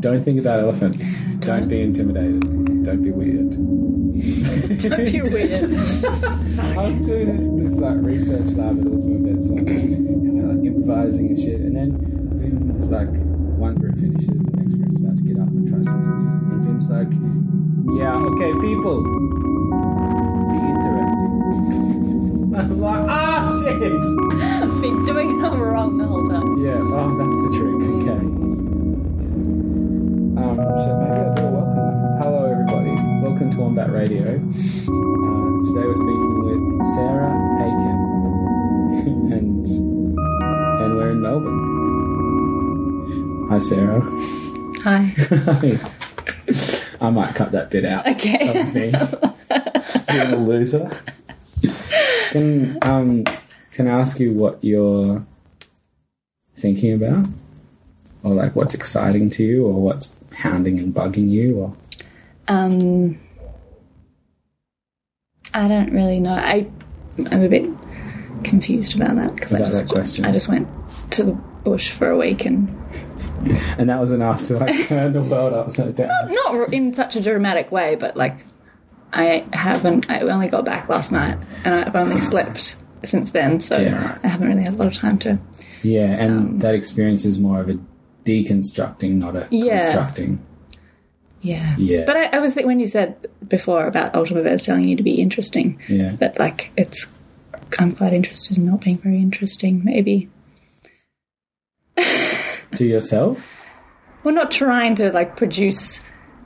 Don't think about elephants. Don't, Don't. be intimidated. Don't be weird. Don't be weird. I was doing this like research lab at Ultimate Events once, and we're like improvising and shit. And then Vim's like, one group finishes, the next group's about to get up and try something, and Vim's like, "Yeah, okay, people, be interesting." I'm like, ah, shit. I've been doing it all wrong the whole time. Yeah, oh, that's the trick. Okay. Um, maybe I'll do a welcome. Hello, everybody. Welcome to Wombat Radio. Uh, today we're speaking with Sarah Aiken, and and we're in Melbourne. Hi, Sarah. Hi. I might cut that bit out. Okay. Of me being a loser. Can um can I ask you what you're thinking about, or like what's exciting to you, or what's hounding and bugging you, or Um, I don't really know. I I'm a bit confused about that because I just question. I just went to the bush for a week and and that was enough to like turn the world upside down. not in such a dramatic way, but like I haven't. I only got back last night and I've only slept since then, so Yeah. I haven't really had a lot of time to. Yeah, and Um, that experience is more of a deconstructing, not a Yeah. constructing. Yeah. Yeah. But I, I was thinking when you said before about Ultimate Bears telling you to be interesting, Yeah. that like it's I'm quite interested in not being very interesting, maybe. To yourself? Well not trying to like produce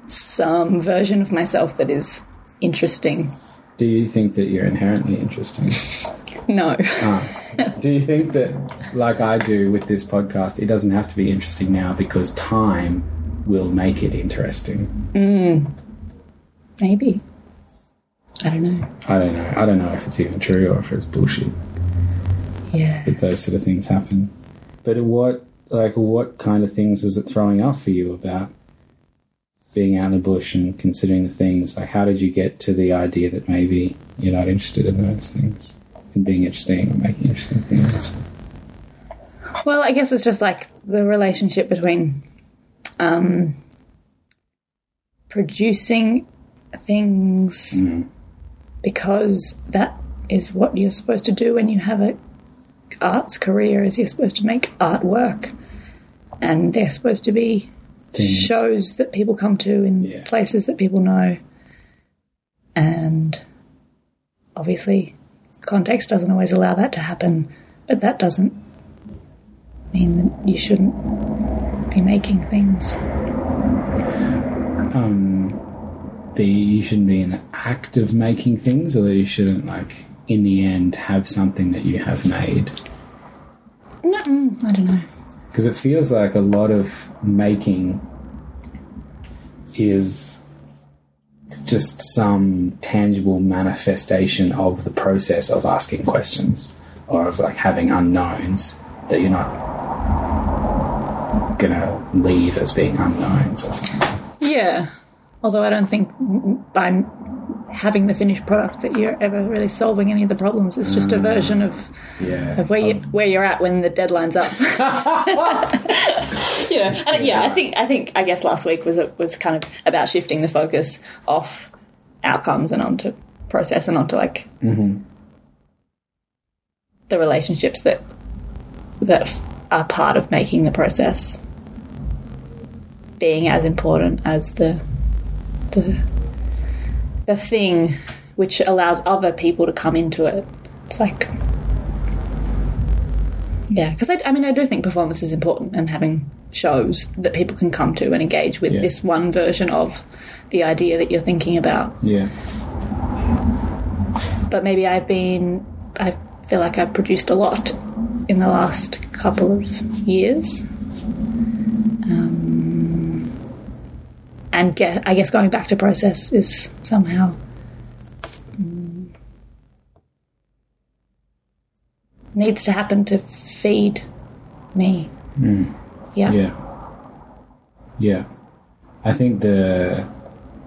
some version of myself that is interesting. Do you think that you're inherently interesting? No. Ah. Do you think that, like I do with this podcast, it doesn't have to be interesting now because time will make it interesting? Mm. maybe. I don't know. I don't know. I don't know if it's even true or if it's bullshit Yeah. that those sort of things happen. But what, like, what kind of things was it throwing up for you about being out in the bush and considering the things? Like, how did you get to the idea that maybe you're not interested in those things and being interesting or making interesting things? Well, I guess it's just like the relationship between um, producing things because that is what you're supposed to do when you have a arts career is you're supposed to make artwork and they're supposed to be Things. shows that people come to in Yeah. places that people know and obviously context doesn't always allow that to happen but that doesn't mean that you shouldn't be making things um, you shouldn't be in the act of making things, or that you shouldn't like in the end have something that you have made. no i don't know Because it feels like a lot of making is just some tangible manifestation of the process of asking questions or of like having unknowns that you're not gonna leave as being unknowns or something. Yeah. Although I don't think by having the finished product that you're ever really solving any of the problems. It's just a mm. version of, Yeah. of where you um, where you're at when the deadline's up. you know, and yeah, I think I think I guess last week was was kind of about shifting the focus off outcomes and onto process and onto like mm-hmm. the relationships that that are part of making the process being as important as the the the thing which allows other people to come into it. It's like yeah, because I, I mean I do think performance is important and having shows that people can come to and engage with Yeah. this one version of the idea that you're thinking about. Yeah. But maybe I've been I feel like I've produced a lot in the last couple of years. Um, and get, I guess going back to process is somehow mm, needs to happen to feed me. Yeah. Yeah. Yeah. I think the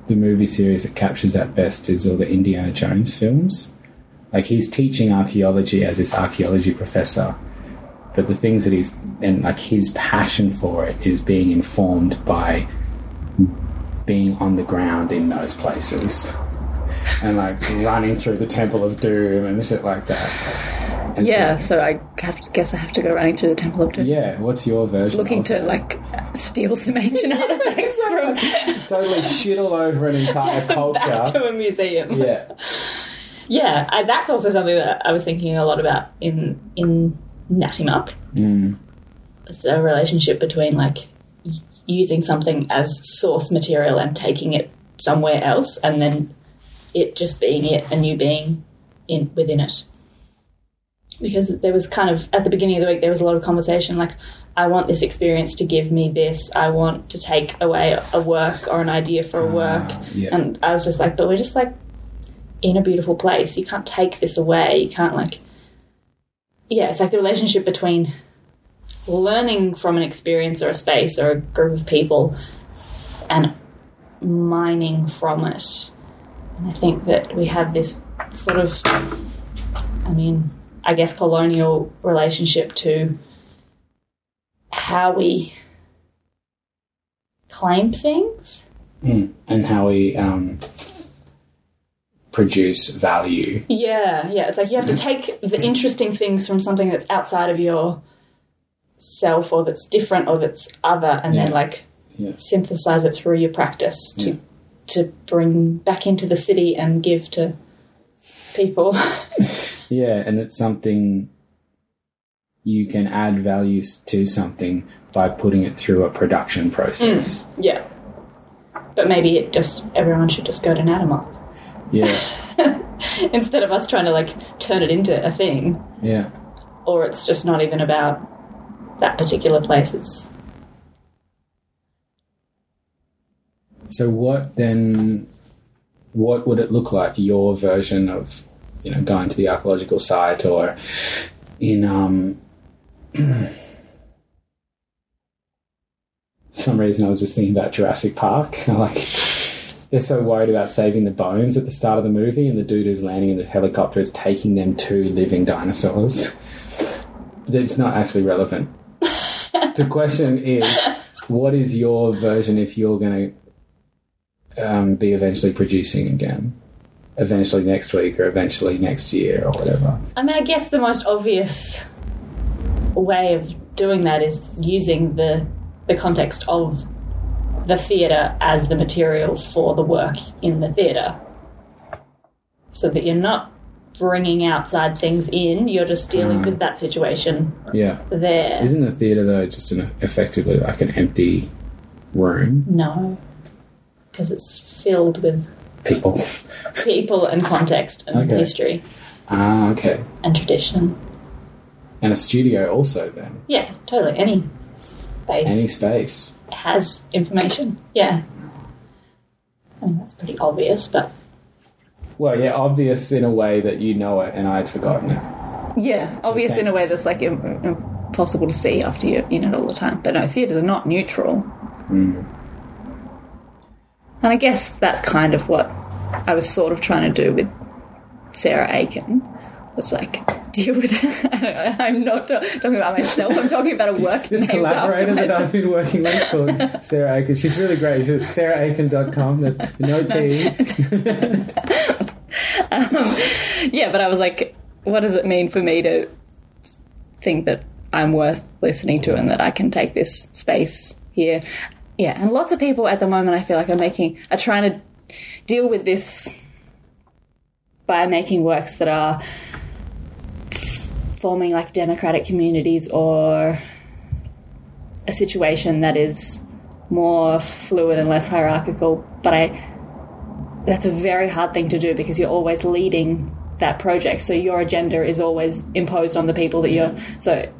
the movie series that captures that best is all the Indiana Jones films. Like he's teaching archaeology as this archaeology professor but the things that he's and like his passion for it is being informed by being on the ground in those places and like running through the Temple of Doom and shit like that. And Yeah, so- so I have to, guess I have to go running through the Temple of Doom. yeah. What's your version? Looking of to it? like steal some ancient artifacts from totally shit all over an entire back culture. to a museum. Yeah. Yeah, I, that's also something that I was thinking a lot about in in Natimuk. Mm. It's a relationship between like y- using something as source material and taking it somewhere else, and then it just being it and you being in within it. Because there was kind of at the beginning of the week there was a lot of conversation like I want this experience to give me this. I want to take away a work or an idea for a ah, work. yeah. And I was just like, but we're just like in a beautiful place. You can't take this away. You can't like Yeah, it's like the relationship between learning from an experience or a space or a group of people and mining from it. And I think that we have this sort of I mean, I guess colonial relationship to how we claim things. Mm. And how we um, produce value. Yeah, yeah. It's like you have to take the interesting things from something that's outside of your self or that's different or that's other and then like Yeah. synthesize it through your practice to Yeah. to bring back into the city and give to people. Yeah, and it's something you can add values to something by putting it through a production process. Mm, yeah. But maybe it just everyone should just go to Natimuk. Yeah, Instead of us trying to like turn it into a thing. yeah. Or it's just not even about that particular place. It's So what then? What would it look like? Your version of, you know, going to the archaeological site, or in um, some reason I was just thinking about Jurassic Park. like they're so worried about saving the bones at the start of the movie, and the dude who's landing in the helicopter is taking them to living dinosaurs. It's not actually relevant. The question is, what is your version if you're going to um, be eventually producing again? Eventually next week, or eventually next year, or whatever. I mean, I guess the most obvious way of doing that is using the the context of the theatre as the material for the work in the theatre, so that you're not bringing outside things in. You're just dealing with that situation Yeah. there. Isn't the theatre though just an effectively like an empty room? no, because it's filled with People. people and context and Okay. history ah, okay. and tradition. And a studio also then. Yeah, totally. Any space. Any space. has information. Yeah. I mean, that's pretty obvious, but Well, yeah, obvious in a way that you know it, and I had forgotten it. Yeah, obvious in a way that's like impossible to see after you're in it all the time. But no, theatres are not neutral. Mm-hmm. And I guess that's kind of what I was sort of trying to do with Sarah Aiken. Was like deal with it. I'm not ta- talking about myself. I'm talking about a work This collaborator that. I've been working with called Sarah Aiken. She's really great. She's sarahaiken.com. That's no T. Um, yeah, but I was like, what does it mean for me to think that I'm worth listening to and that I can take this space here? Yeah, and lots of people at the moment I feel like are making are trying to deal with this by making works that are forming like democratic communities or a situation that is more fluid and less hierarchical. But I that's a very hard thing to do because you're always leading that project. So your agenda is always imposed on the people that you're. So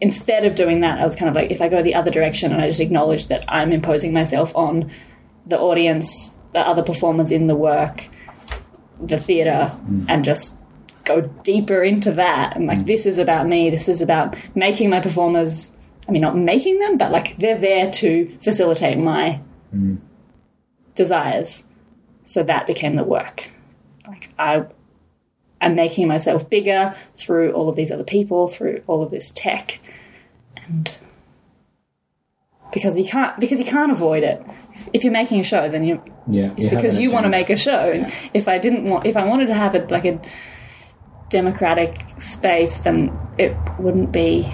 instead of doing that, I was kind of like, if I go the other direction and I just acknowledge that I'm imposing myself on the audience, the other performers in the work, the theatre, mm. and just go deeper into that. And like, mm. this is about me. This is about making my performers. I mean, not making them, but like they're there to facilitate my mm. desires. So that became the work. Like I I'm making myself bigger through all of these other people, through all of this tech, and because you can't because you can't avoid it. If you're making a show, then you Yeah, it's you because you want to make a show. And if I didn't want, if I wanted to have it like a democratic space, then it wouldn't be.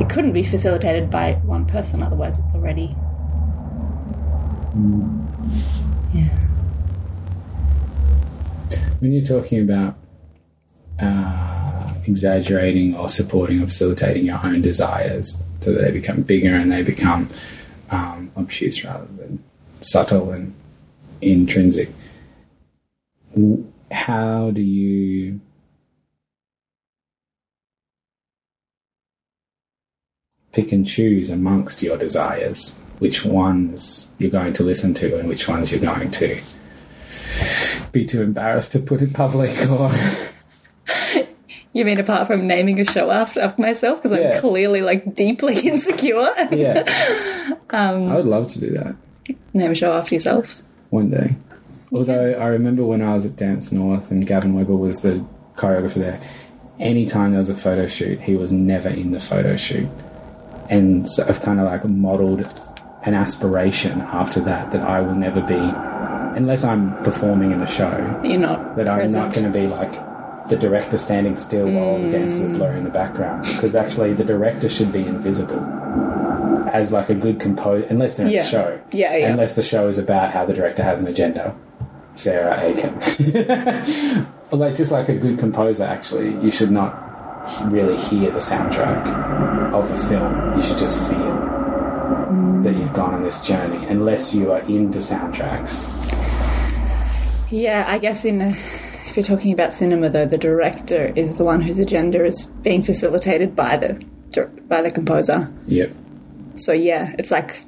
It couldn't be facilitated by one person. Otherwise, it's already. Yeah. When you're talking about uh, exaggerating or supporting or facilitating your own desires so they become bigger and they become um, obtuse rather than subtle and intrinsic, how do you pick and choose amongst your desires which ones you're going to listen to and which ones you're going to be too embarrassed to put in public or You mean apart from naming a show after, after myself? Because I'm clearly like deeply insecure? yeah. Um, I would love to do that. Name a show after yourself. one day. Although i remember when i was at dance north and gavin webber was the choreographer there anytime there was a photo shoot he was never in the photo shoot. And so i've kind of like modeled an aspiration after that that i will never be unless i'm performing in a show You're not that I'm not going to be like the director standing still while the dancers are blurring in the background because actually the director should be invisible as like a good composer unless they're in a show. Yeah, yeah. unless the show is about how the director has an agenda. Sarah Aiken. Or like just like a good composer actually you should not really hear the soundtrack of a film. You should just feel that you've gone on this journey unless you are into soundtracks. Yeah, I guess in uh, if you're talking about cinema, though, the director is the one whose agenda is being facilitated by the by the composer. yep So yeah, it's like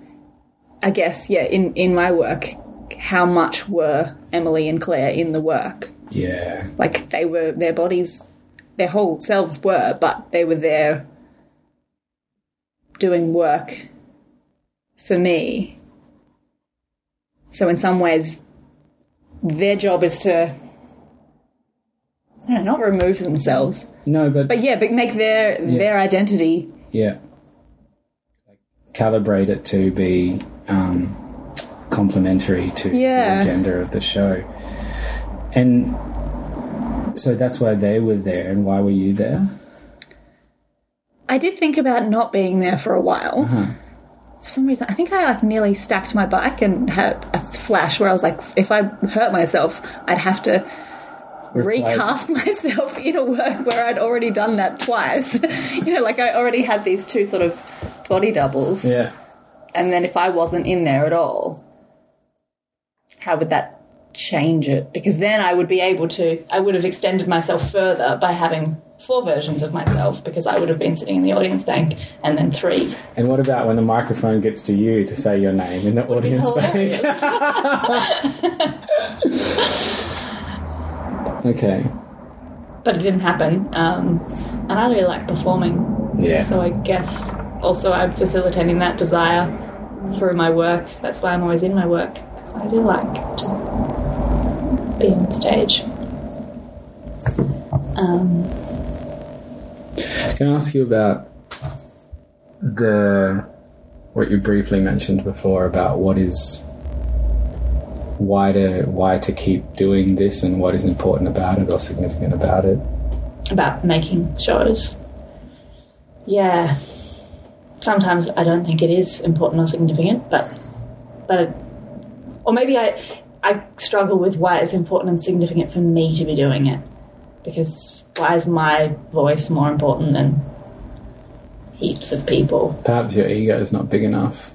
I guess yeah, in in my work, how much were Emily and Claire in the work? yeah Like they were their bodies, their whole selves were, but they were there doing work for me. So in some ways, their job is to know, not remove themselves, no but but yeah, but make their their identity. Yeah. Calibrate it to be um, complementary to Yeah. the agenda of the show. And so that's why they were there, and why were you there? I did think about not being there for a while. For some reason, I think I like nearly stacked my bike and had a flash where I was like, if I hurt myself, I'd have to recast myself in a work where I'd already done that twice. you know, like I already had these two sort of body doubles, Yeah. and then if I wasn't in there at all, how would that change it? Because then I would be able to, I would have extended myself further by having four versions of myself because I would have been sitting in the audience bank and then three. And what about when the microphone gets to you to say your name in the audience bank? okay. But it didn't happen. Um, and I really like performing. Yeah. So I guess also I'm facilitating that desire through my work. That's why I'm always in my work because I do like to be on stage. Um, Can I ask you about the what you briefly mentioned before about what is why to why to keep doing this and what is important about it or significant about it? about making shows. Yeah. Sometimes I don't think it is important or significant, but but it, or maybe I I struggle with why it's important and significant for me to be doing it. Because why is my voice more important than heaps of people? Perhaps your ego is not big enough.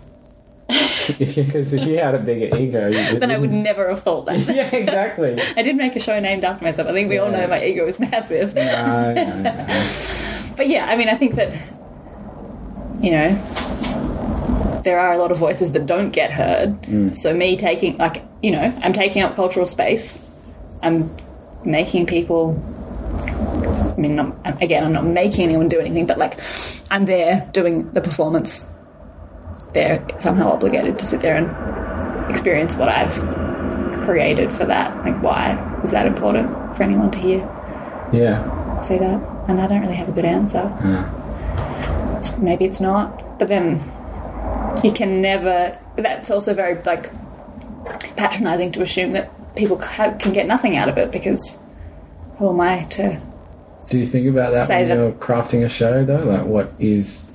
Because if you had a bigger ego, Then I would never have thought that. Yeah, exactly. I did make a show named after myself. I think we all know my ego is massive. No, no, no. But yeah, I mean, I think that, you know, there are a lot of voices that don't get heard. Mm. So, me taking, like, you know, I'm taking up cultural space, I'm making people. I mean, not, again, I'm not making anyone do anything, but like, I'm there doing the performance. They're somehow obligated to sit there and experience what I've created for that. Like, why is that important for anyone to hear? Yeah. say that, and I don't really have a good answer. Uh, It's- maybe it's not, but then you can never. That's also very like patronizing to assume that people ca- can get nothing out of it because who am I to? do you think about that when that- you're crafting a show though? Like, what is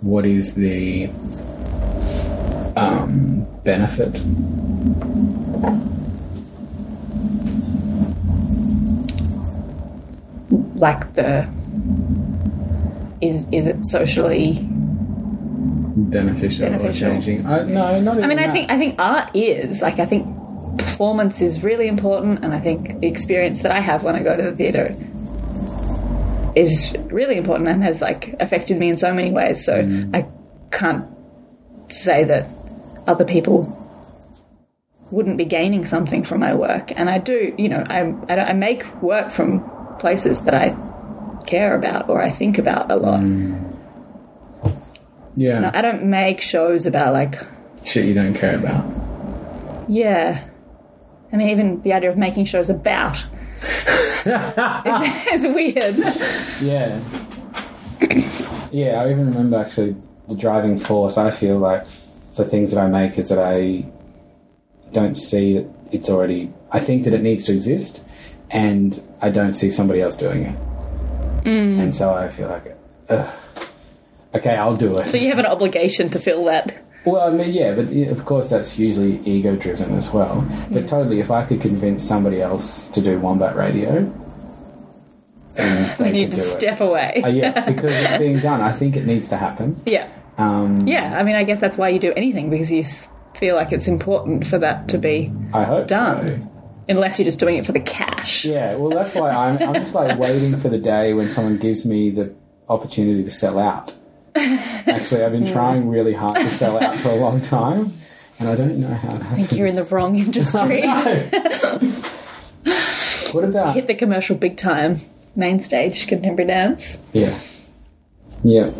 what is the um, benefit? Like the is is it socially? Beneficial, Beneficial. or changing? I, no, not. I mean, I that. think I think art is like I think performance is really important, and I think the experience that I have when I go to the theatre is really important and has like affected me in so many ways. So I can't say that other people wouldn't be gaining something from my work, and I do. You know, I I, I make work from places that I care about or I think about a lot. Mm. yeah, No, I don't make shows about like shit you don't care about. Yeah. I mean, even the idea of making shows about is, is weird. Yeah. yeah, I even remember actually the driving force I feel like for things that I make is that I don't see that it's already. I think that it needs to exist, and I don't see somebody else doing it. And so I feel like, ugh, okay, I'll do it. So you have an obligation to fill that. Well, I mean, yeah, but of course that's usually ego driven as well. But totally, if I could convince somebody else to do Wombat Radio, then they need to step it. away. Uh, yeah, because it's being done. I think it needs to happen. yeah. Um, Yeah. I mean, I guess that's why you do anything because you feel like it's important for that to be I hope done. so. Unless you're just doing it for the cash. Yeah, well, that's why I'm. I'm just like waiting for the day when someone gives me the opportunity to sell out. Actually, I've been trying really hard to sell out for a long time, and I don't know how. I think you're in the wrong industry. what about? Hit the commercial big time. Main stage, contemporary dance. Yeah, yeah.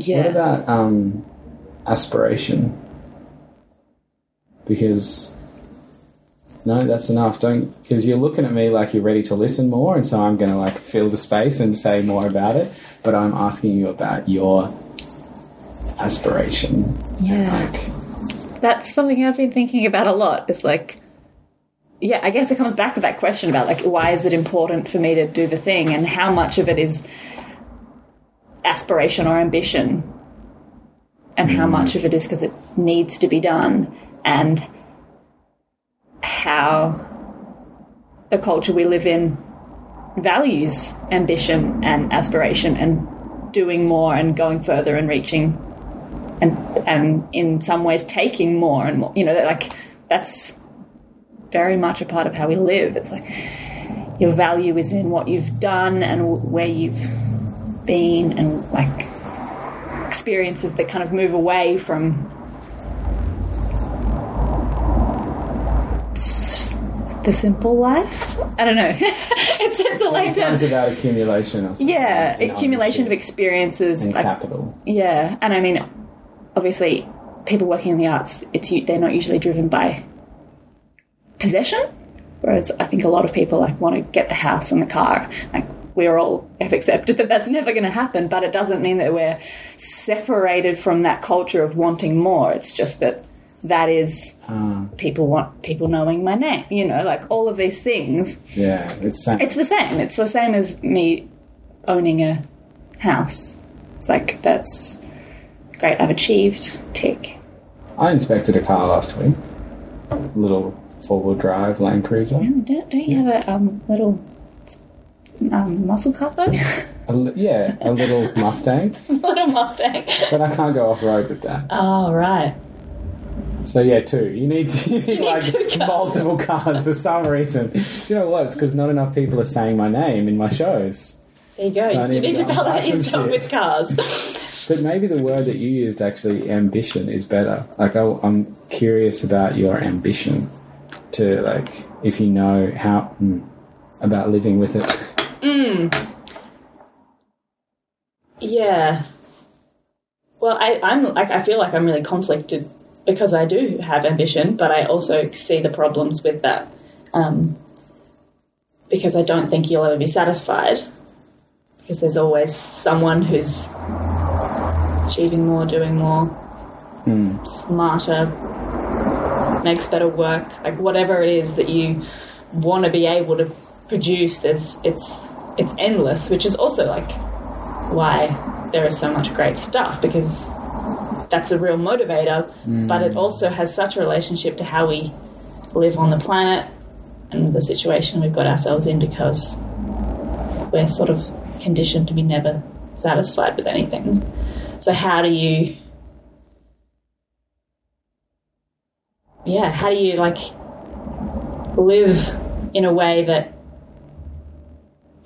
Yeah. What about um, aspiration? Because no, that's enough. Don't because you're looking at me like you're ready to listen more, and so I'm going to like fill the space and say more about it. But I'm asking you about your aspiration. Yeah. Like, That's something I've been thinking about a lot. It's like, yeah, I guess it comes back to that question about like, why is it important for me to do the thing, and how much of it is aspiration or ambition, and how hmm. much of it is because it needs to be done, and how the culture we live in values ambition and aspiration and doing more and going further and reaching and and in some ways taking more and more you know like that's very much a part of how we live. It's like your value is in what you've done and where you've been and like experiences that kind of move away from the simple life i don't know it's, it's a late it comes about accumulation or something. yeah and accumulation of experiences and like capital. yeah, and I mean, obviously, people working in the arts, it's they're not usually driven by possession, whereas I think a lot of people like want to get the house and the car. Like we're all have accepted that that's never going to happen, but it doesn't mean that we're separated from that culture of wanting more. It's just that that is Um, people want people knowing my name. You know, like all of these things. yeah, it's same. It's the same. It's the same as me owning a house. It's like that's great. I've achieved. Tick. I inspected a car last week. Little four-wheel drive Land Cruiser. Don't, don't you have a um, little um, muscle car though? A li- yeah, a little Mustang, A little Mustang. but I can't go off road with that. Oh right. So yeah, two. You need, to, you need, need like cars. multiple cars for some reason. Do you know what? It's because not enough people are saying my name in my shows. There you go. So you need need to to go and buy validate yourself shit. with cars. But maybe the word that you used actually, ambition, is better. Like I, I'm curious about your ambition to like, if you know how hmm, about living with it. Yeah. Well, I, I'm like I feel like I'm really conflicted because I do have ambition, but I also see the problems with that. Um, because I don't think you'll ever be satisfied. Because there's always someone who's achieving more, doing more, smarter, makes better work, like whatever it is that you want to be able to produce. There's it's it's endless, which is also like why there is so much great stuff because that's a real motivator. But it mm. also has such a relationship to how we live on the planet and the situation we've got ourselves in because we're sort of conditioned to be never satisfied with anything. So how do you yeah, how do you like live in a way that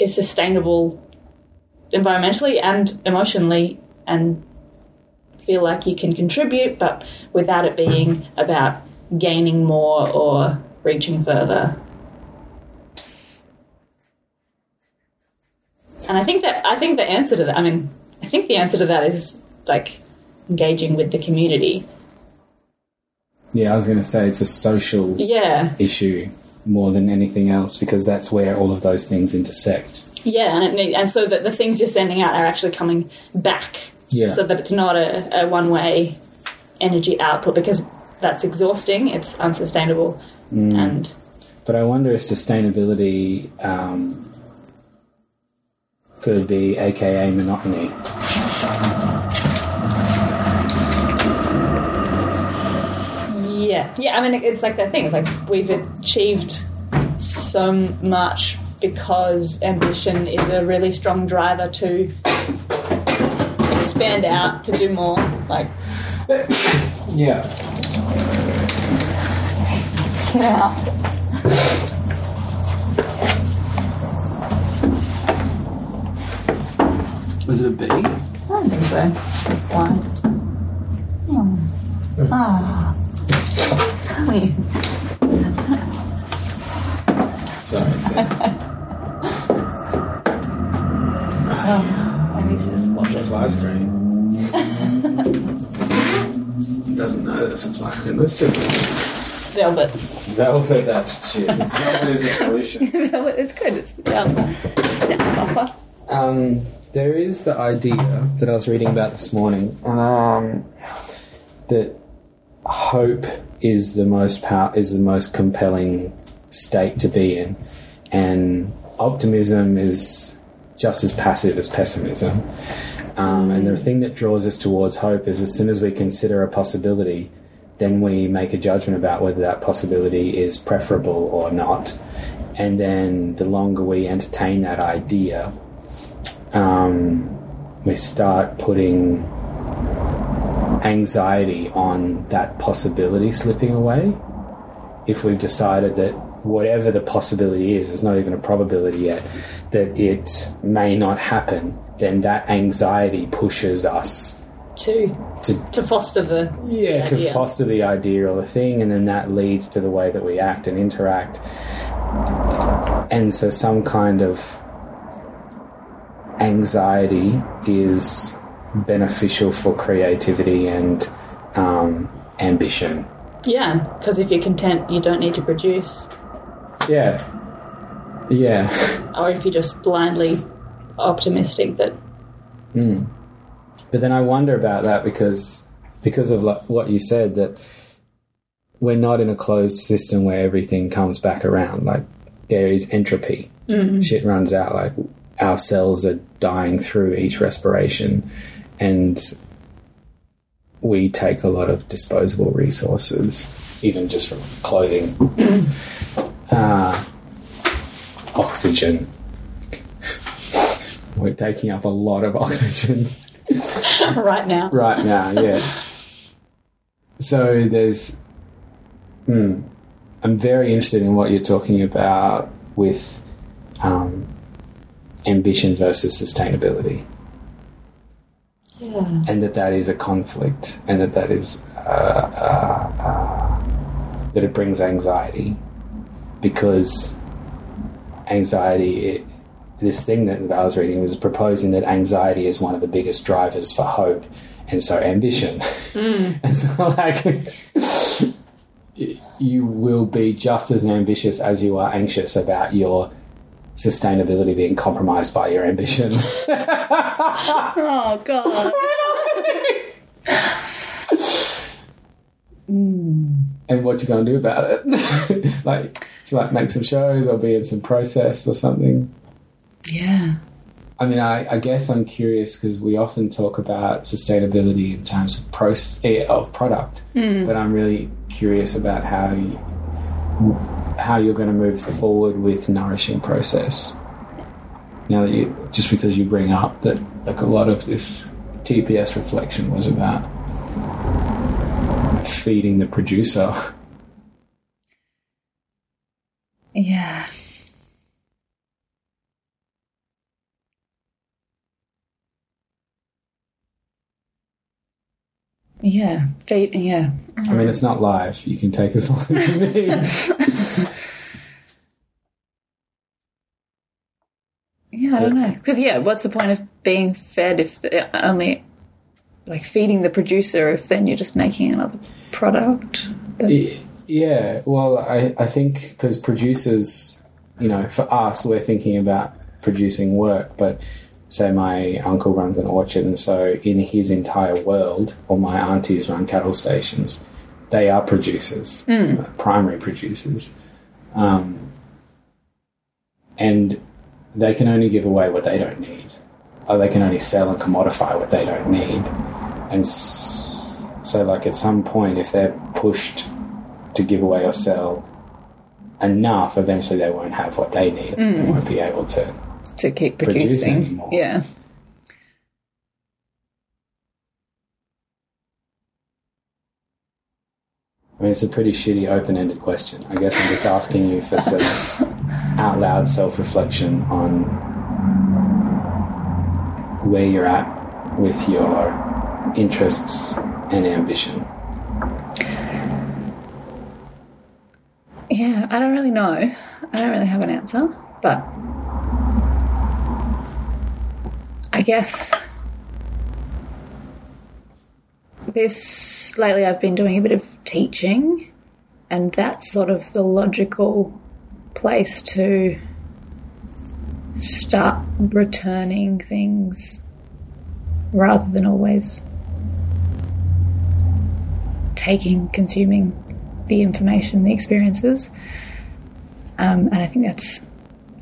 is sustainable environmentally and emotionally and feel like you can contribute but without it being about gaining more or reaching further. And I think that I think the answer to that I mean I think the answer to that is like engaging with the community. Yeah, I was going to say it's a social Yeah. issue more than anything else because that's where all of those things intersect. Yeah, and, it, and so that the things you're sending out are actually coming back. Yeah. So that it's not a, a one way energy output because that's exhausting, it's unsustainable. And But I wonder if sustainability um, could be AKA monotony. Yeah, yeah, I mean, it's like that thing. It's like we've achieved so much because ambition is a really strong driver to expand out, to do more. Like, Yeah. yeah. Was it a bee? I don't think so. Why? Hmm. Ah. Sorry. sorry. I need to just wash the it. fly screen. Doesn't know that's a fly screen. Let's just Velvet. velvet that shit. It's velvet is a solution. Velvet, it's good. It's sound buffer. Um, there is the idea that I was reading about this morning um, that hope is the most power is the most compelling state to be in, and optimism is just as passive as pessimism. Um, and the thing that draws us towards hope is as soon as we consider a possibility, then we make a judgment about whether that possibility is preferable or not. And then the longer we entertain that idea, um, we start putting anxiety on that possibility slipping away. If we've decided that whatever the possibility is, it's not even a probability yet, that it may not happen, then that anxiety pushes us To to to foster the yeah, to idea. foster the idea of a thing, and then that leads to the way that we act and interact. And so, some kind of anxiety is beneficial for creativity and um, ambition. yeah. Because if you're content, you don't need to produce. Yeah, yeah, Or if you're just blindly optimistic that but then I wonder about that because because of what you said that we're not in a closed system where everything comes back around. Like there is entropy. Shit runs out. Like our cells are dying through each respiration, and we take a lot of disposable resources, even just from clothing, uh, oxygen. We're taking up a lot of oxygen right now. right now, yeah. So there's, hmm, I'm very interested in what you're talking about with um, ambition versus sustainability, Yeah. and that that is a conflict, and that that is uh, uh, uh, that it brings anxiety because anxiety. It, this thing that I was reading was proposing that anxiety is one of the biggest drivers for hope, and so ambition. and so, like, you will be just as ambitious as you are anxious about your sustainability being compromised by your ambition. Oh god. and what you gonna do about it? like, so like make some shows or be in some process or something. yeah. I mean, I, I guess I'm curious because we often talk about sustainability in terms of process eh, of product, mm. but I'm really curious about how you, how you're going to move forward with nourishing process. Now that you just because you bring up that like a lot of this TPS reflection was about feeding the producer. Yeah. Yeah. Feed, yeah. I mean, it's not live. You can take as long as you need. Yeah, I don't know. Because, yeah, what's the point of being fed if the, only, like, feeding the producer if then you're just making another product? That, Yeah, well, I, I think because producers, you know, for us, we're thinking about producing work, but say my uncle runs an orchard, and so in his entire world, or my aunties run cattle stations, they are producers, uh, primary producers. Um, and they can only give away what they don't need, or they can only sell and commodify what they don't need. And so, like, at some point, if they're pushed to give away or sell enough, eventually they won't have what they need. They won't be able to. To keep producing. anymore. Yeah. I mean, it's a pretty shitty open ended question. I guess I'm just asking you for some out loud self reflection on where you're at with your interests and ambition. Yeah, I don't really know. I don't really have an answer, but I guess this lately I've been doing a bit of teaching, and that's sort of the logical place to start returning things rather than always taking, consuming the information, the experiences. Um, and I think that's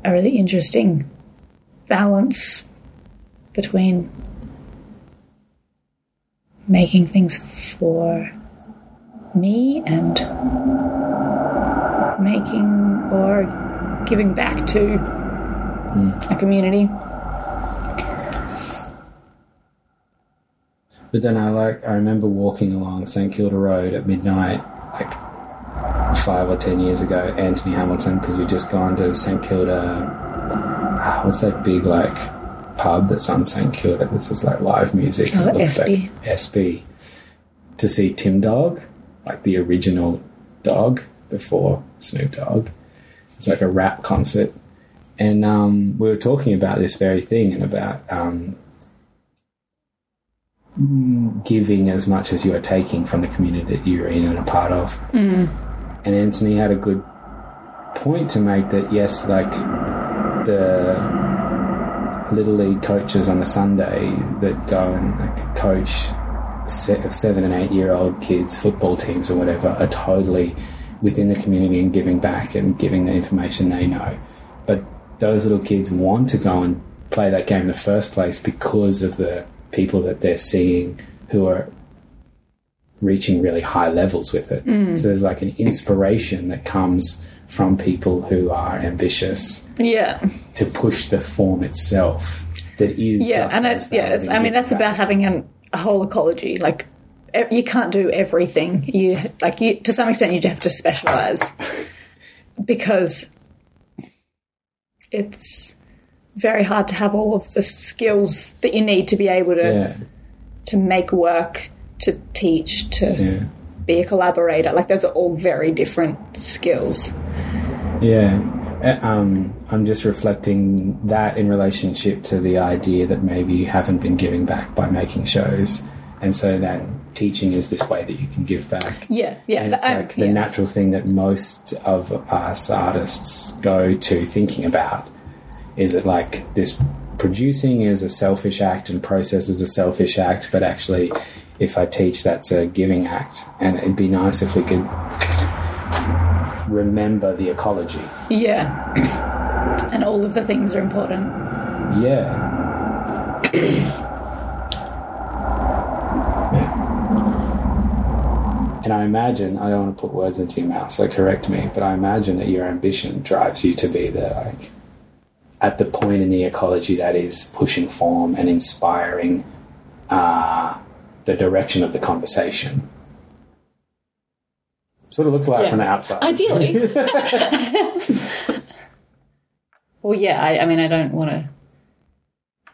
a really interesting balance between making things for me and making or giving back to a community. But then I like I remember walking along St Kilda Road at midnight, like five or ten years ago, Anthony Hamilton, because we'd just gone to St Kilda. ah, What's that big like pub that's on St Kilda? This is like live music. Oh, It looks Espy. like Espy. To see Tim Dog, like the original dog before Snoop Dogg. It's like a rap concert, and um, we were talking about this very thing and about um, giving as much as you are taking from the community that you're in and a part of. And Anthony had a good point to make that yes, like the little league coaches on a Sunday that go and like, coach se- seven and eight year old kids football teams or whatever are totally within the community and giving back and giving the information they know. But those little kids want to go and play that game in the first place because of the people that they're seeing who are reaching really high levels with it. Mm. So there's like an inspiration that comes from people who are ambitious Yeah, to push the form itself that is yeah, and it's yeah. It's, I mean, that's back. about having an, a whole ecology. Like you can't do everything. You like you to some extent you have to specialize because it's very hard to have all of the skills that you need to be able to yeah to make work, to teach, to yeah be a collaborator. Like those are all very different skills. yeah Uh, um, I'm just reflecting that in relationship to the idea that maybe you haven't been giving back by making shows, and so then teaching is this way that you can give back. Yeah, yeah. And it's I- like the yeah. natural thing that most of us artists go to thinking about is it like this producing is a selfish act and process is a selfish act, but actually, if I teach, that's a giving act, and it'd be nice if we could remember the ecology. Yeah. and all of the things are important. Yeah. Yeah. And I imagine, I don't want to put words into your mouth, so correct me, but I imagine that your ambition drives you to be the, like, at the point in the ecology that is pushing form and inspiring uh, the direction of the conversation. That's what it looks like Yeah. from the outside. Ideally. well, yeah. I, I mean, I don't want to.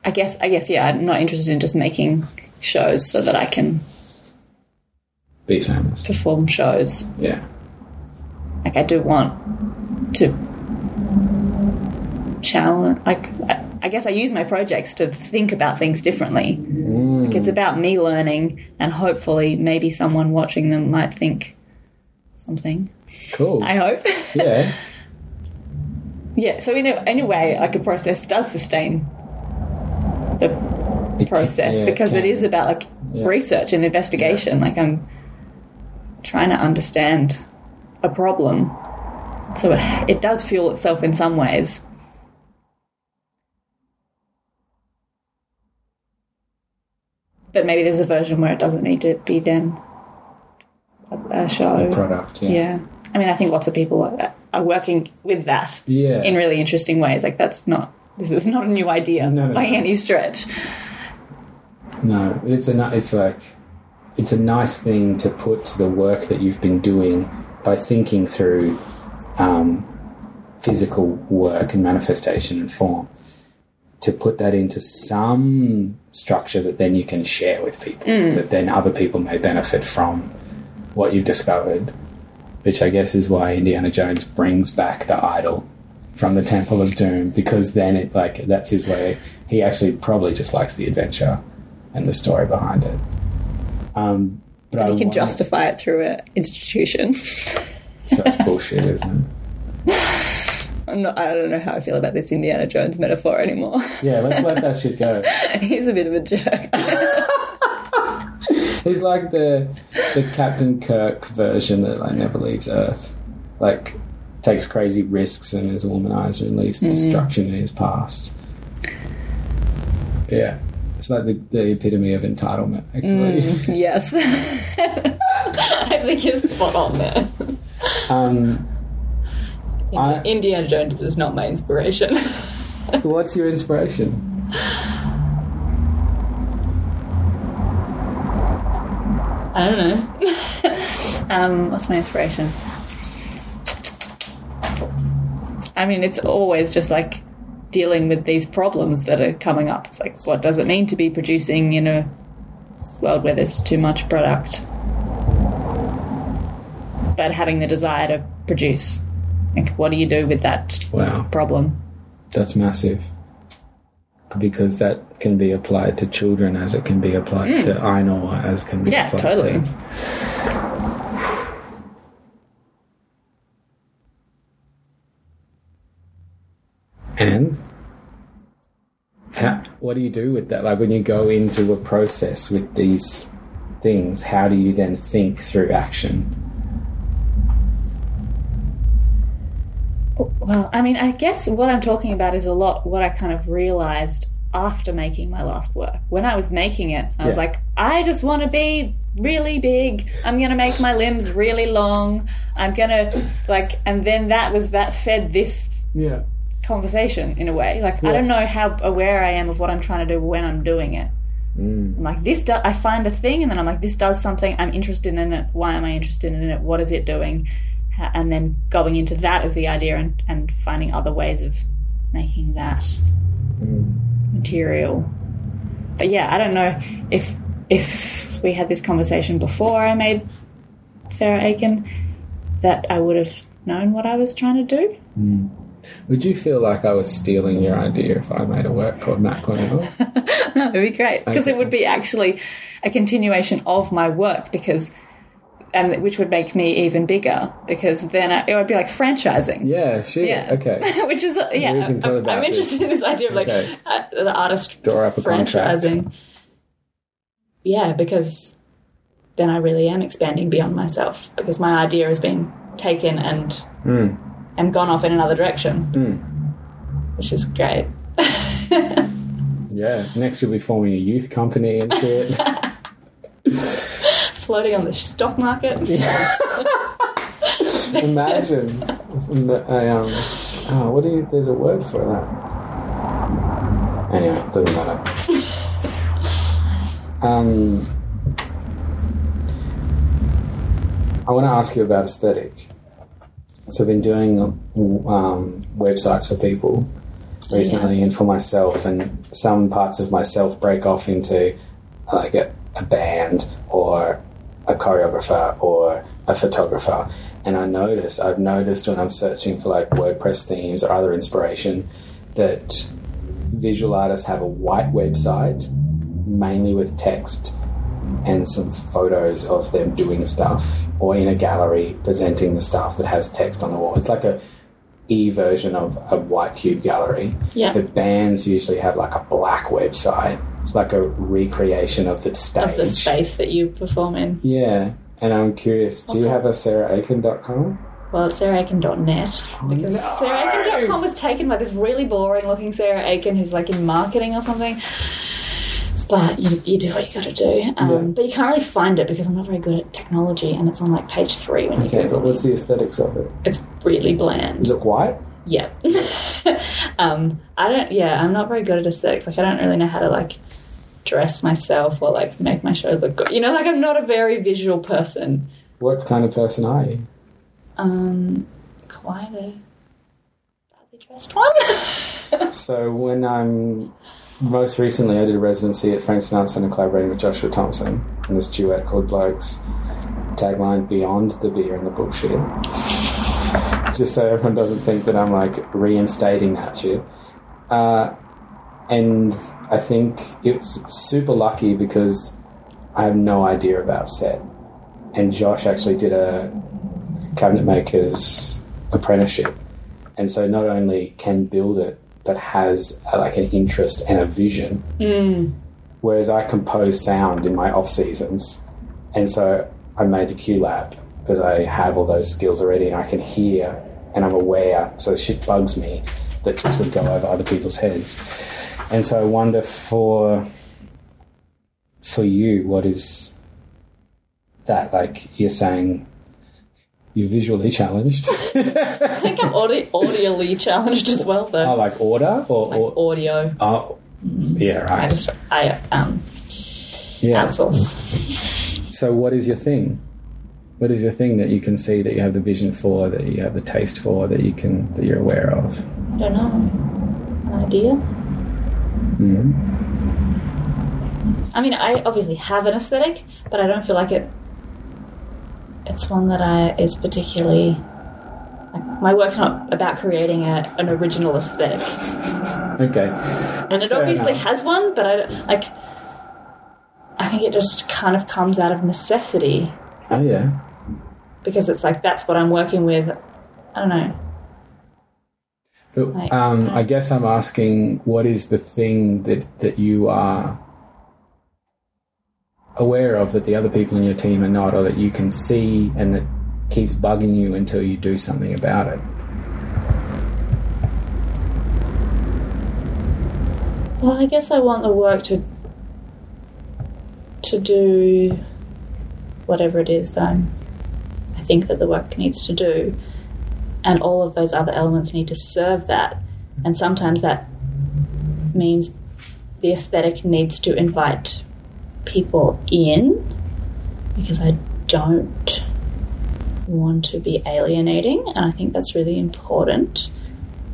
I guess. I guess. Yeah. I'm not interested in just making shows so that I can Be famous. perform shows. Yeah. Like I do want to challenge. Like I, I guess I use my projects to think about things differently. It's hmm. about me learning, and hopefully, maybe someone watching them might think something. Cool. I hope. yeah. yeah. So in a, in a way, like a process does sustain the It- process yeah, because it can. is about like Yeah. research and investigation. Like I'm trying to understand a problem, so it it does fuel itself in some ways. But maybe there's a version where it doesn't need to be then a, a show. product. Yeah. Yeah. I mean, I think lots of people are, are working with that Yeah. in really interesting ways. Like that's not this is not a new idea No, no, by no. any stretch. No, it's a it's like it's a nice thing to put the work that you've been doing by thinking through um, physical work and manifestation and form to put that into some structure that then you can share with people that then other people may benefit from what you've discovered which I guess is why Indiana Jones brings back the idol from the Temple of Doom because then it like that's his way. He actually probably just likes the adventure and the story behind it. Um, but I You can justify it through an institution. such bullshit, isn't it? I'm not, I don't know how I feel about this Indiana Jones metaphor anymore. Yeah, let's let that shit go. He's a bit of a jerk. He's like the the Captain Kirk version that like never leaves Earth, like takes crazy risks and is a womanizer and leaves destruction in his past. Yeah, it's like the, the epitome of entitlement, actually. yes. I think you're spot on there. Um, I- Indiana Jones is not my inspiration. what's your inspiration? I don't know. um, what's my inspiration? I mean, it's always just like dealing with these problems that are coming up. It's like, what does it mean to be producing in a world where there's too much product? But having the desire to produce. Like, what do you do with that Wow. problem? That's massive. Because that can be applied to children as it can be applied mm. to Ainur as can be. Yeah, applied totally. to. And how, what do you do with that? Like when you go into a process with these things, how do you then think through action? Well, I mean, I guess what I'm talking about is a lot what I kind of realized after making my last work. When I was making it, I was Yeah. like, I just want to be really big. I'm going to make my limbs really long. I'm going to, like, and then that was that fed this Yeah. conversation in a way. Like, Yeah. I don't know how aware I am of what I'm trying to do when I'm doing it. Mm. I'm like, this, do- I find a thing, and then I'm like, this does something. I'm interested in it. Why am I interested in it? What is it doing? Ha- And then going into that as the idea and, and finding other ways of making that mm. material. But yeah, I don't know if if we had this conversation before I made Sarah Aiken, that I would have known what I was trying to do. Mm. Would you feel like I was stealing your idea if I made a work called Matt Cornell? That'd be great because Okay. it would be actually a continuation of my work because and which would make me even bigger because then I, it would be like franchising. Yeah, shit. Yeah. Okay. Which is yeah, We can talk I'm, I'm interested in this idea of like Okay. uh, the artist a contract. franchising. Yeah, because then I really am expanding beyond myself because my idea has been taken and Mm. and gone off in another direction, Mm. which is great. Yeah. Next, you'll be forming a youth company and shit. Floating on the stock market. Imagine. the- I, um, oh, what do you? There's a word for that. Anyway, it doesn't matter. um, I want to ask you about aesthetic. So I've been doing um, websites for people recently, and for myself, and some parts of myself break off into like a, a band or a choreographer or a photographer. And I notice, I've noticed when I'm searching for like WordPress themes or other inspiration, that visual artists have a white website, mainly with text and some photos of them doing stuff, or in a gallery presenting the stuff that has text on the wall. It's like a e version of a white cube gallery. Yeah. But bands usually have like a black website. It's like a recreation of the stage. Of the space that you perform in. Yeah. And I'm curious, do you have a sarahaiken.com? Well, it's sarahaiken.net because no. sarahaiken.com was taken by this really boring looking Sarah Aiken who's like in marketing or something. But you, you do what you got to do. Um, Yeah. But you can't really find it because I'm not very good at technology and it's on like page three when you Okay, Google but what's the aesthetics of it? It's really bland. Is it white? Yeah. um, I don't, yeah, I'm not very good at aesthetics. Like, I don't really know how to, like, dress myself or, like, make my shows look good. You know, like, I'm not a very visual person. What kind of person are you? Um, quite a badly dressed one. So when I'm most recently, I did a residency at Frank Sinatra Centre collaborating with Joshua Thompson in this duet called Blokes. Tagline: Beyond the beer and the bullshit. Just so everyone doesn't think that I'm like reinstating that shit. Uh, and I think it's super lucky because I have no idea about set. And Josh actually did a cabinet maker's apprenticeship and so not only can build it but has uh, like an interest and a vision mm. whereas i compose sound in my off seasons and so i made the QLab because i have all those skills already and i can hear and i'm aware so shit bugs me that just would go over other people's heads and so i wonder for for you what is that like you're saying you're visually challenged I think I'm audi- audially challenged as well, though. Oh, like order or, Like or audio. oh, yeah, I right. just, I, um, Yeah. outsource. So, what is your thing? What is your thing that you can see that you have the vision for, that you have the taste for, that you can that you're aware of? I don't know. An idea? Mm. I mean, I obviously have an aesthetic, but I don't feel like it. It's one that I is particularly. My work's not about creating a, an original aesthetic, Okay, and it obviously has one, but I don't- like. I think it just kind of comes out of necessity Oh yeah. Because it's like that's what I'm working with. I don't know. But, Like, um, I guess I'm asking, what is the thing that that you are aware of that the other people in your team are not, or that you can see and that keeps bugging you until you do something about it? Well, I guess I want the work to to do whatever it is that I'm, think that the work needs to do, and all of those other elements need to serve that. And sometimes that means the aesthetic needs to invite people in because I don't want to be alienating, and I think that's really important.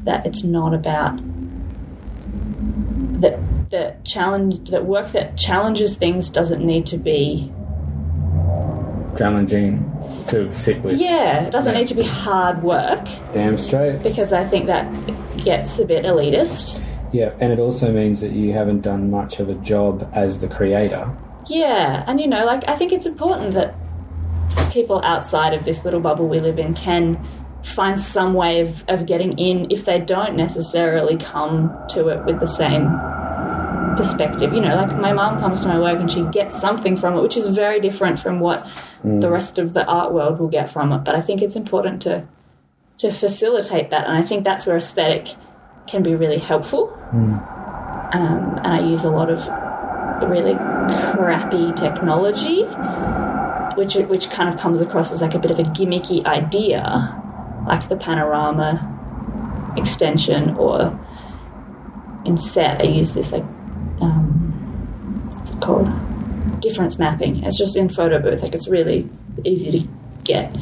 That it's not about that that challenge that work that challenges things doesn't need to be Challenging to sit with. yeah it doesn't Yeah. need to be hard work Damn straight. because i think that gets a bit elitist Yeah, and it also means that you haven't done much of a job as the creator. yeah and you know like i think it's important that people outside of this little bubble we live in can find some way of, of getting in if they don't necessarily come to it with the same perspective. You know, like my mom comes to my work and she gets something from it, which is very different from what the rest of the art world will get from it. But I think it's important to to facilitate that, and I think that's where aesthetic can be really helpful. Um, and I use a lot of really crappy technology, which which kind of comes across as like a bit of a gimmicky idea, like the panorama extension, or in set I use this like um, what's it called? Difference mapping. It's just in photo booth. Like it's really easy to get,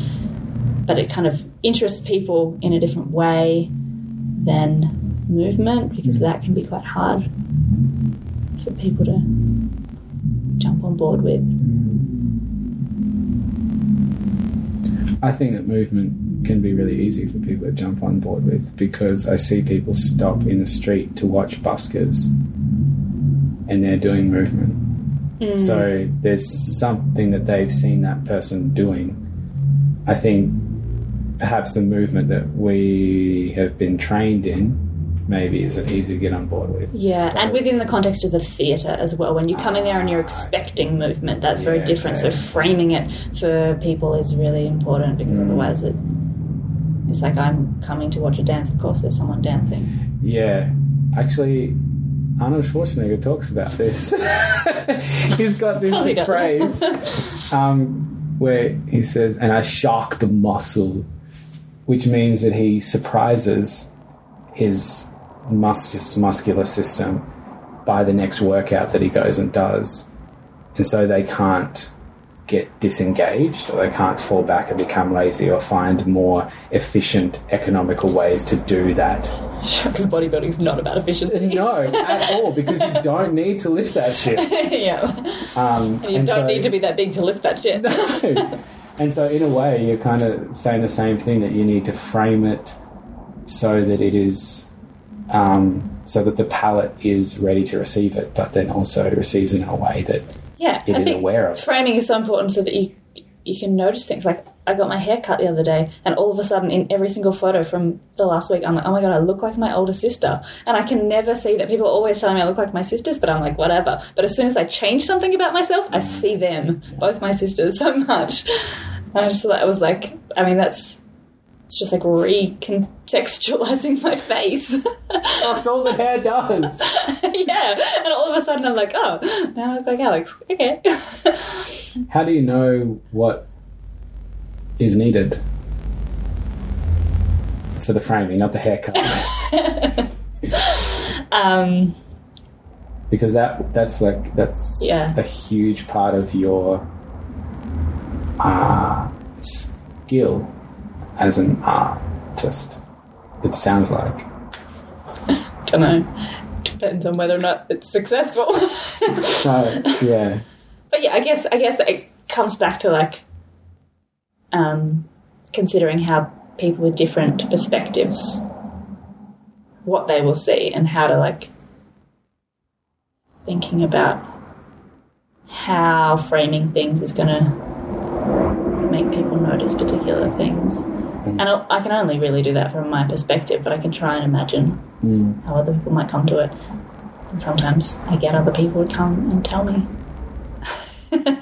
but it kind of interests people in a different way than movement because that can be quite hard for people to jump on board with. I think that movement can be really easy for people to jump on board with because I see people stop in the street to watch buskers and they're doing movement. So there's something that they've seen that person doing. I think perhaps the movement that we have been trained in maybe isn't easy to get on board with. Yeah, and within the context of the theatre as well, when you come in there and you're expecting movement, that's very Yeah, different. So framing it for people is really important because Mm. otherwise it it's like I'm coming to watch a dance. Of course, there's someone dancing. Yeah, actually, Arnold Schwarzenegger talks about this. He's got this Oh, phrase um, where he says, "And I shock the muscle," which means that he surprises his mus- muscular system by the next workout that he goes and does, and so they can't get disengaged or they can't fall back and become lazy or find more efficient economical ways to do that Because bodybuilding's not about efficiency. no, at all, because you don't need to lift that shit. yeah, Um, you and don't so- need to be that big to lift that shit. And so, in a way, you're kind of saying the same thing that you need to frame it so that it is, um, so that the palate is ready to receive it, but then also receives it in a way that Yeah, it I is aware of. framing is so important so that you you can notice things. Like I got my hair cut the other day, and all of a sudden, in every single photo from the last week, I'm like, oh my god, I look like my older sister, and I can never see that. People are always telling me I look like my sisters, but I'm like, whatever. But as soon as I change something about myself, I see them, both my sisters, so much. And I just thought it was like, I mean, that's. It's just like recontextualizing my face. That's all the hair does. yeah. And all of a sudden I'm like, oh, now I look like Alex. Okay. How do you know what is needed for the framing, not the haircut? um, because that that's like that's Yeah. a huge part of your uh, skill as an artist. It sounds like. don't know. Depends on whether or not it's successful. So yeah, but yeah, I guess I guess it comes back to like um, considering how people with different perspectives what they will see and how to like thinking about how framing things is going to make people notice particular things. And I I can only really do that from my perspective, but I can try and imagine Mm. how other people might come to it. And sometimes I get other people to come and tell me.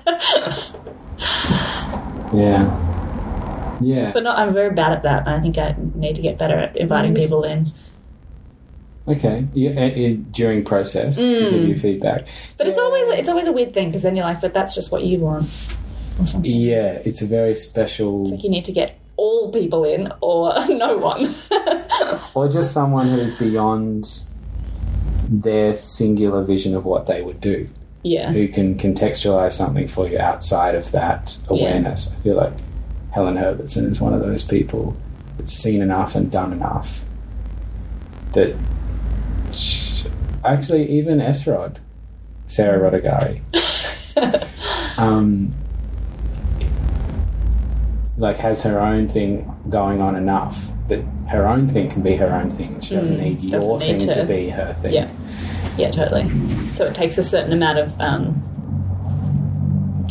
yeah, yeah. But no, I'm very bad at that, and I think I need to get better at inviting Yes. people in. Okay, you, uh, uh, during process to Mm. give you feedback. But it's always it's always a weird thing because then you're like, but that's just what you want, or. Yeah, it's a very special, Like you need to get all people in or no one. or just someone who's beyond their singular vision of what they would do. yeah, who can contextualize something for you outside of that awareness. I feel like Helen Herbertson is one of those people that's seen enough and done enough that sh actually even Esrod, Sarah Rodigari, um, like has her own thing going on enough that her own thing can be her own thing. She doesn't Mm, need doesn't your need thing to. to- be her thing. yeah, yeah, totally. So it takes a certain amount of um,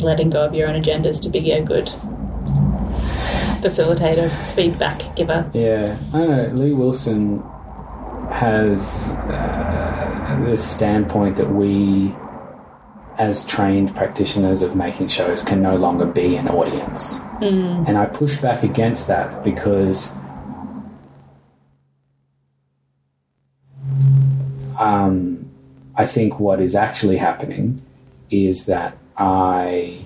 letting go of your own agendas to be a good facilitator, feedback giver. Yeah, I don't know. Lee Wilson has uh, this standpoint that we, as trained practitioners of making shows, can no longer be an audience. And I push back against that because um, I think what is actually happening is that I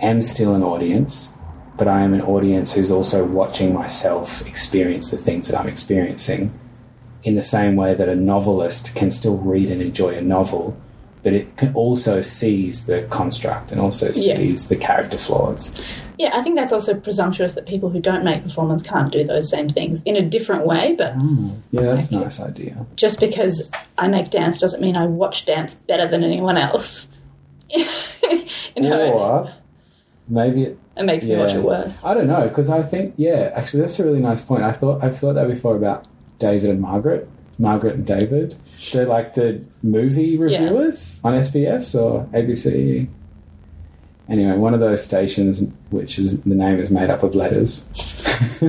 am still an audience, but I am an audience who's also watching myself experience the things that I'm experiencing in the same way that a novelist can still read and enjoy a novel, but it can also sees the construct and also Yeah. sees the character flaws. Yeah, I think that's also presumptuous that people who don't make performance can't do those same things in a different way, but mm, Yeah, that's a nice idea. just because I make dance doesn't mean I watch dance better than anyone else. you know, Or maybe it it makes me watch it worse. I don't know because I think yeah, actually that's a really nice point. I thought I've thought that before about David and Margaret, Margaret and David. They're like the movie reviewers on SBS or ABC. Anyway, one of those stations, which is the name is made up of letters.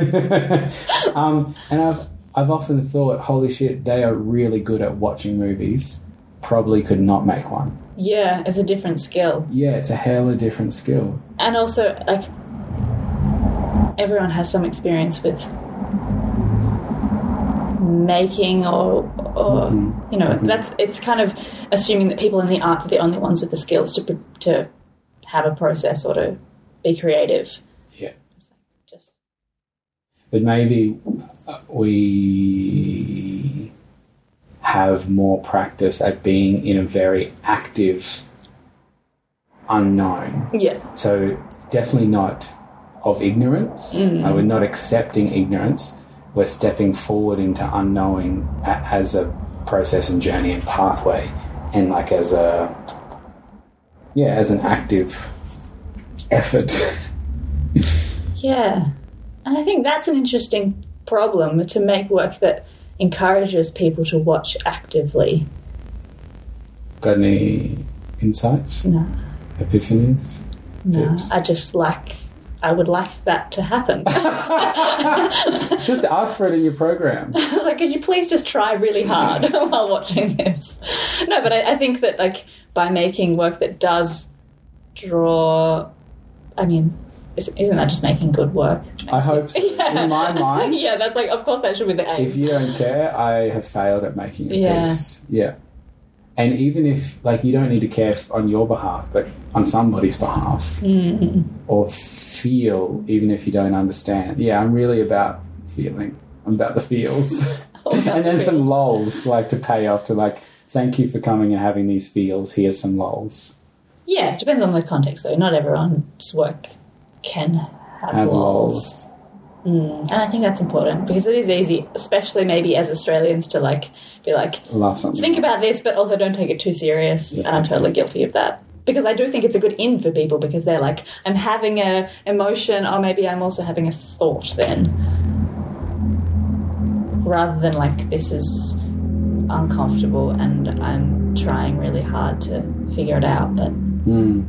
um, and I've I've often thought, holy shit, they are really good at watching movies. Probably could not make one. Yeah, it's a different skill. Yeah, it's a hell of a different skill. And also, like, everyone has some experience with making or, or mm-hmm. you know, mm-hmm. that's it's kind of assuming that people in the arts are the only ones with the skills to to have a process or to be creative. Yeah. Just but maybe we have more practice at being in a very active unknown. yeah, So definitely not of ignorance. Uh, we're not accepting ignorance. We're stepping forward into unknowing as a process and journey and pathway, and like as a yeah, as an active effort. yeah. And I think that's an interesting problem to make work that encourages people to watch actively. Got any insights, No. epiphanies? No, Tips. I just like. I would like that to happen. Just ask for it in your program. like, could you please just try really hard while watching this? No, but I, I think that like by making work that does draw, I mean, isn't that just making good work? I hope so. Yeah. In my mind, yeah, that's like, of course, that should be the aim. if you don't care, I have failed at making a Yeah. piece. Yeah. And even if, like, you don't need to care on your behalf, but on somebody's behalf, Mm. or feel, even if you don't understand. Yeah, I'm really about feeling. I'm about the feels. and then some lulls, like, to pay off to, like, thank you for coming and having these feels. Here's some lulls. Yeah, it depends on the context, though. Not everyone's work can have, Have lulls. lulls. And I think that's important because it is easy, especially maybe as Australians, to like be like, think about this, but also don't take it too serious. Yeah. And I'm totally guilty of that. Because I do think it's a good in for people because they're like, I'm having a emotion, or maybe I'm also having a thought then. Rather than like, this is uncomfortable and I'm trying really hard to figure it out. But Mm.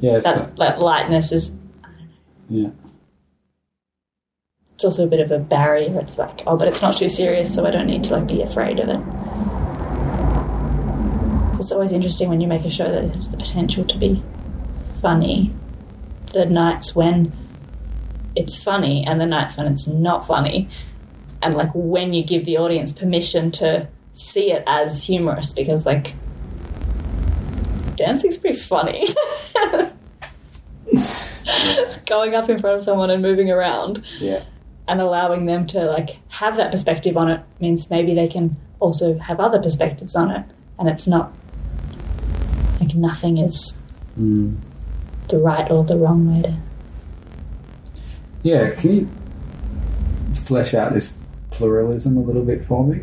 Yeah, so, that, that lightness is, yeah. it's also a bit of a barrier. It's like, oh, but it's not too serious, so I don't need to like be afraid of it. So it's always interesting when you make a show that has the potential to be funny. The nights when it's funny and the nights when it's not funny, and like when you give the audience permission to see it as humorous, because like dancing's pretty funny. It's going up in front of someone and moving around Yeah. and allowing them to like have that perspective on it means maybe they can also have other perspectives on it and it's not like nothing is Mm. the right or the wrong way to Yeah, can you flesh out this pluralism a little bit for me?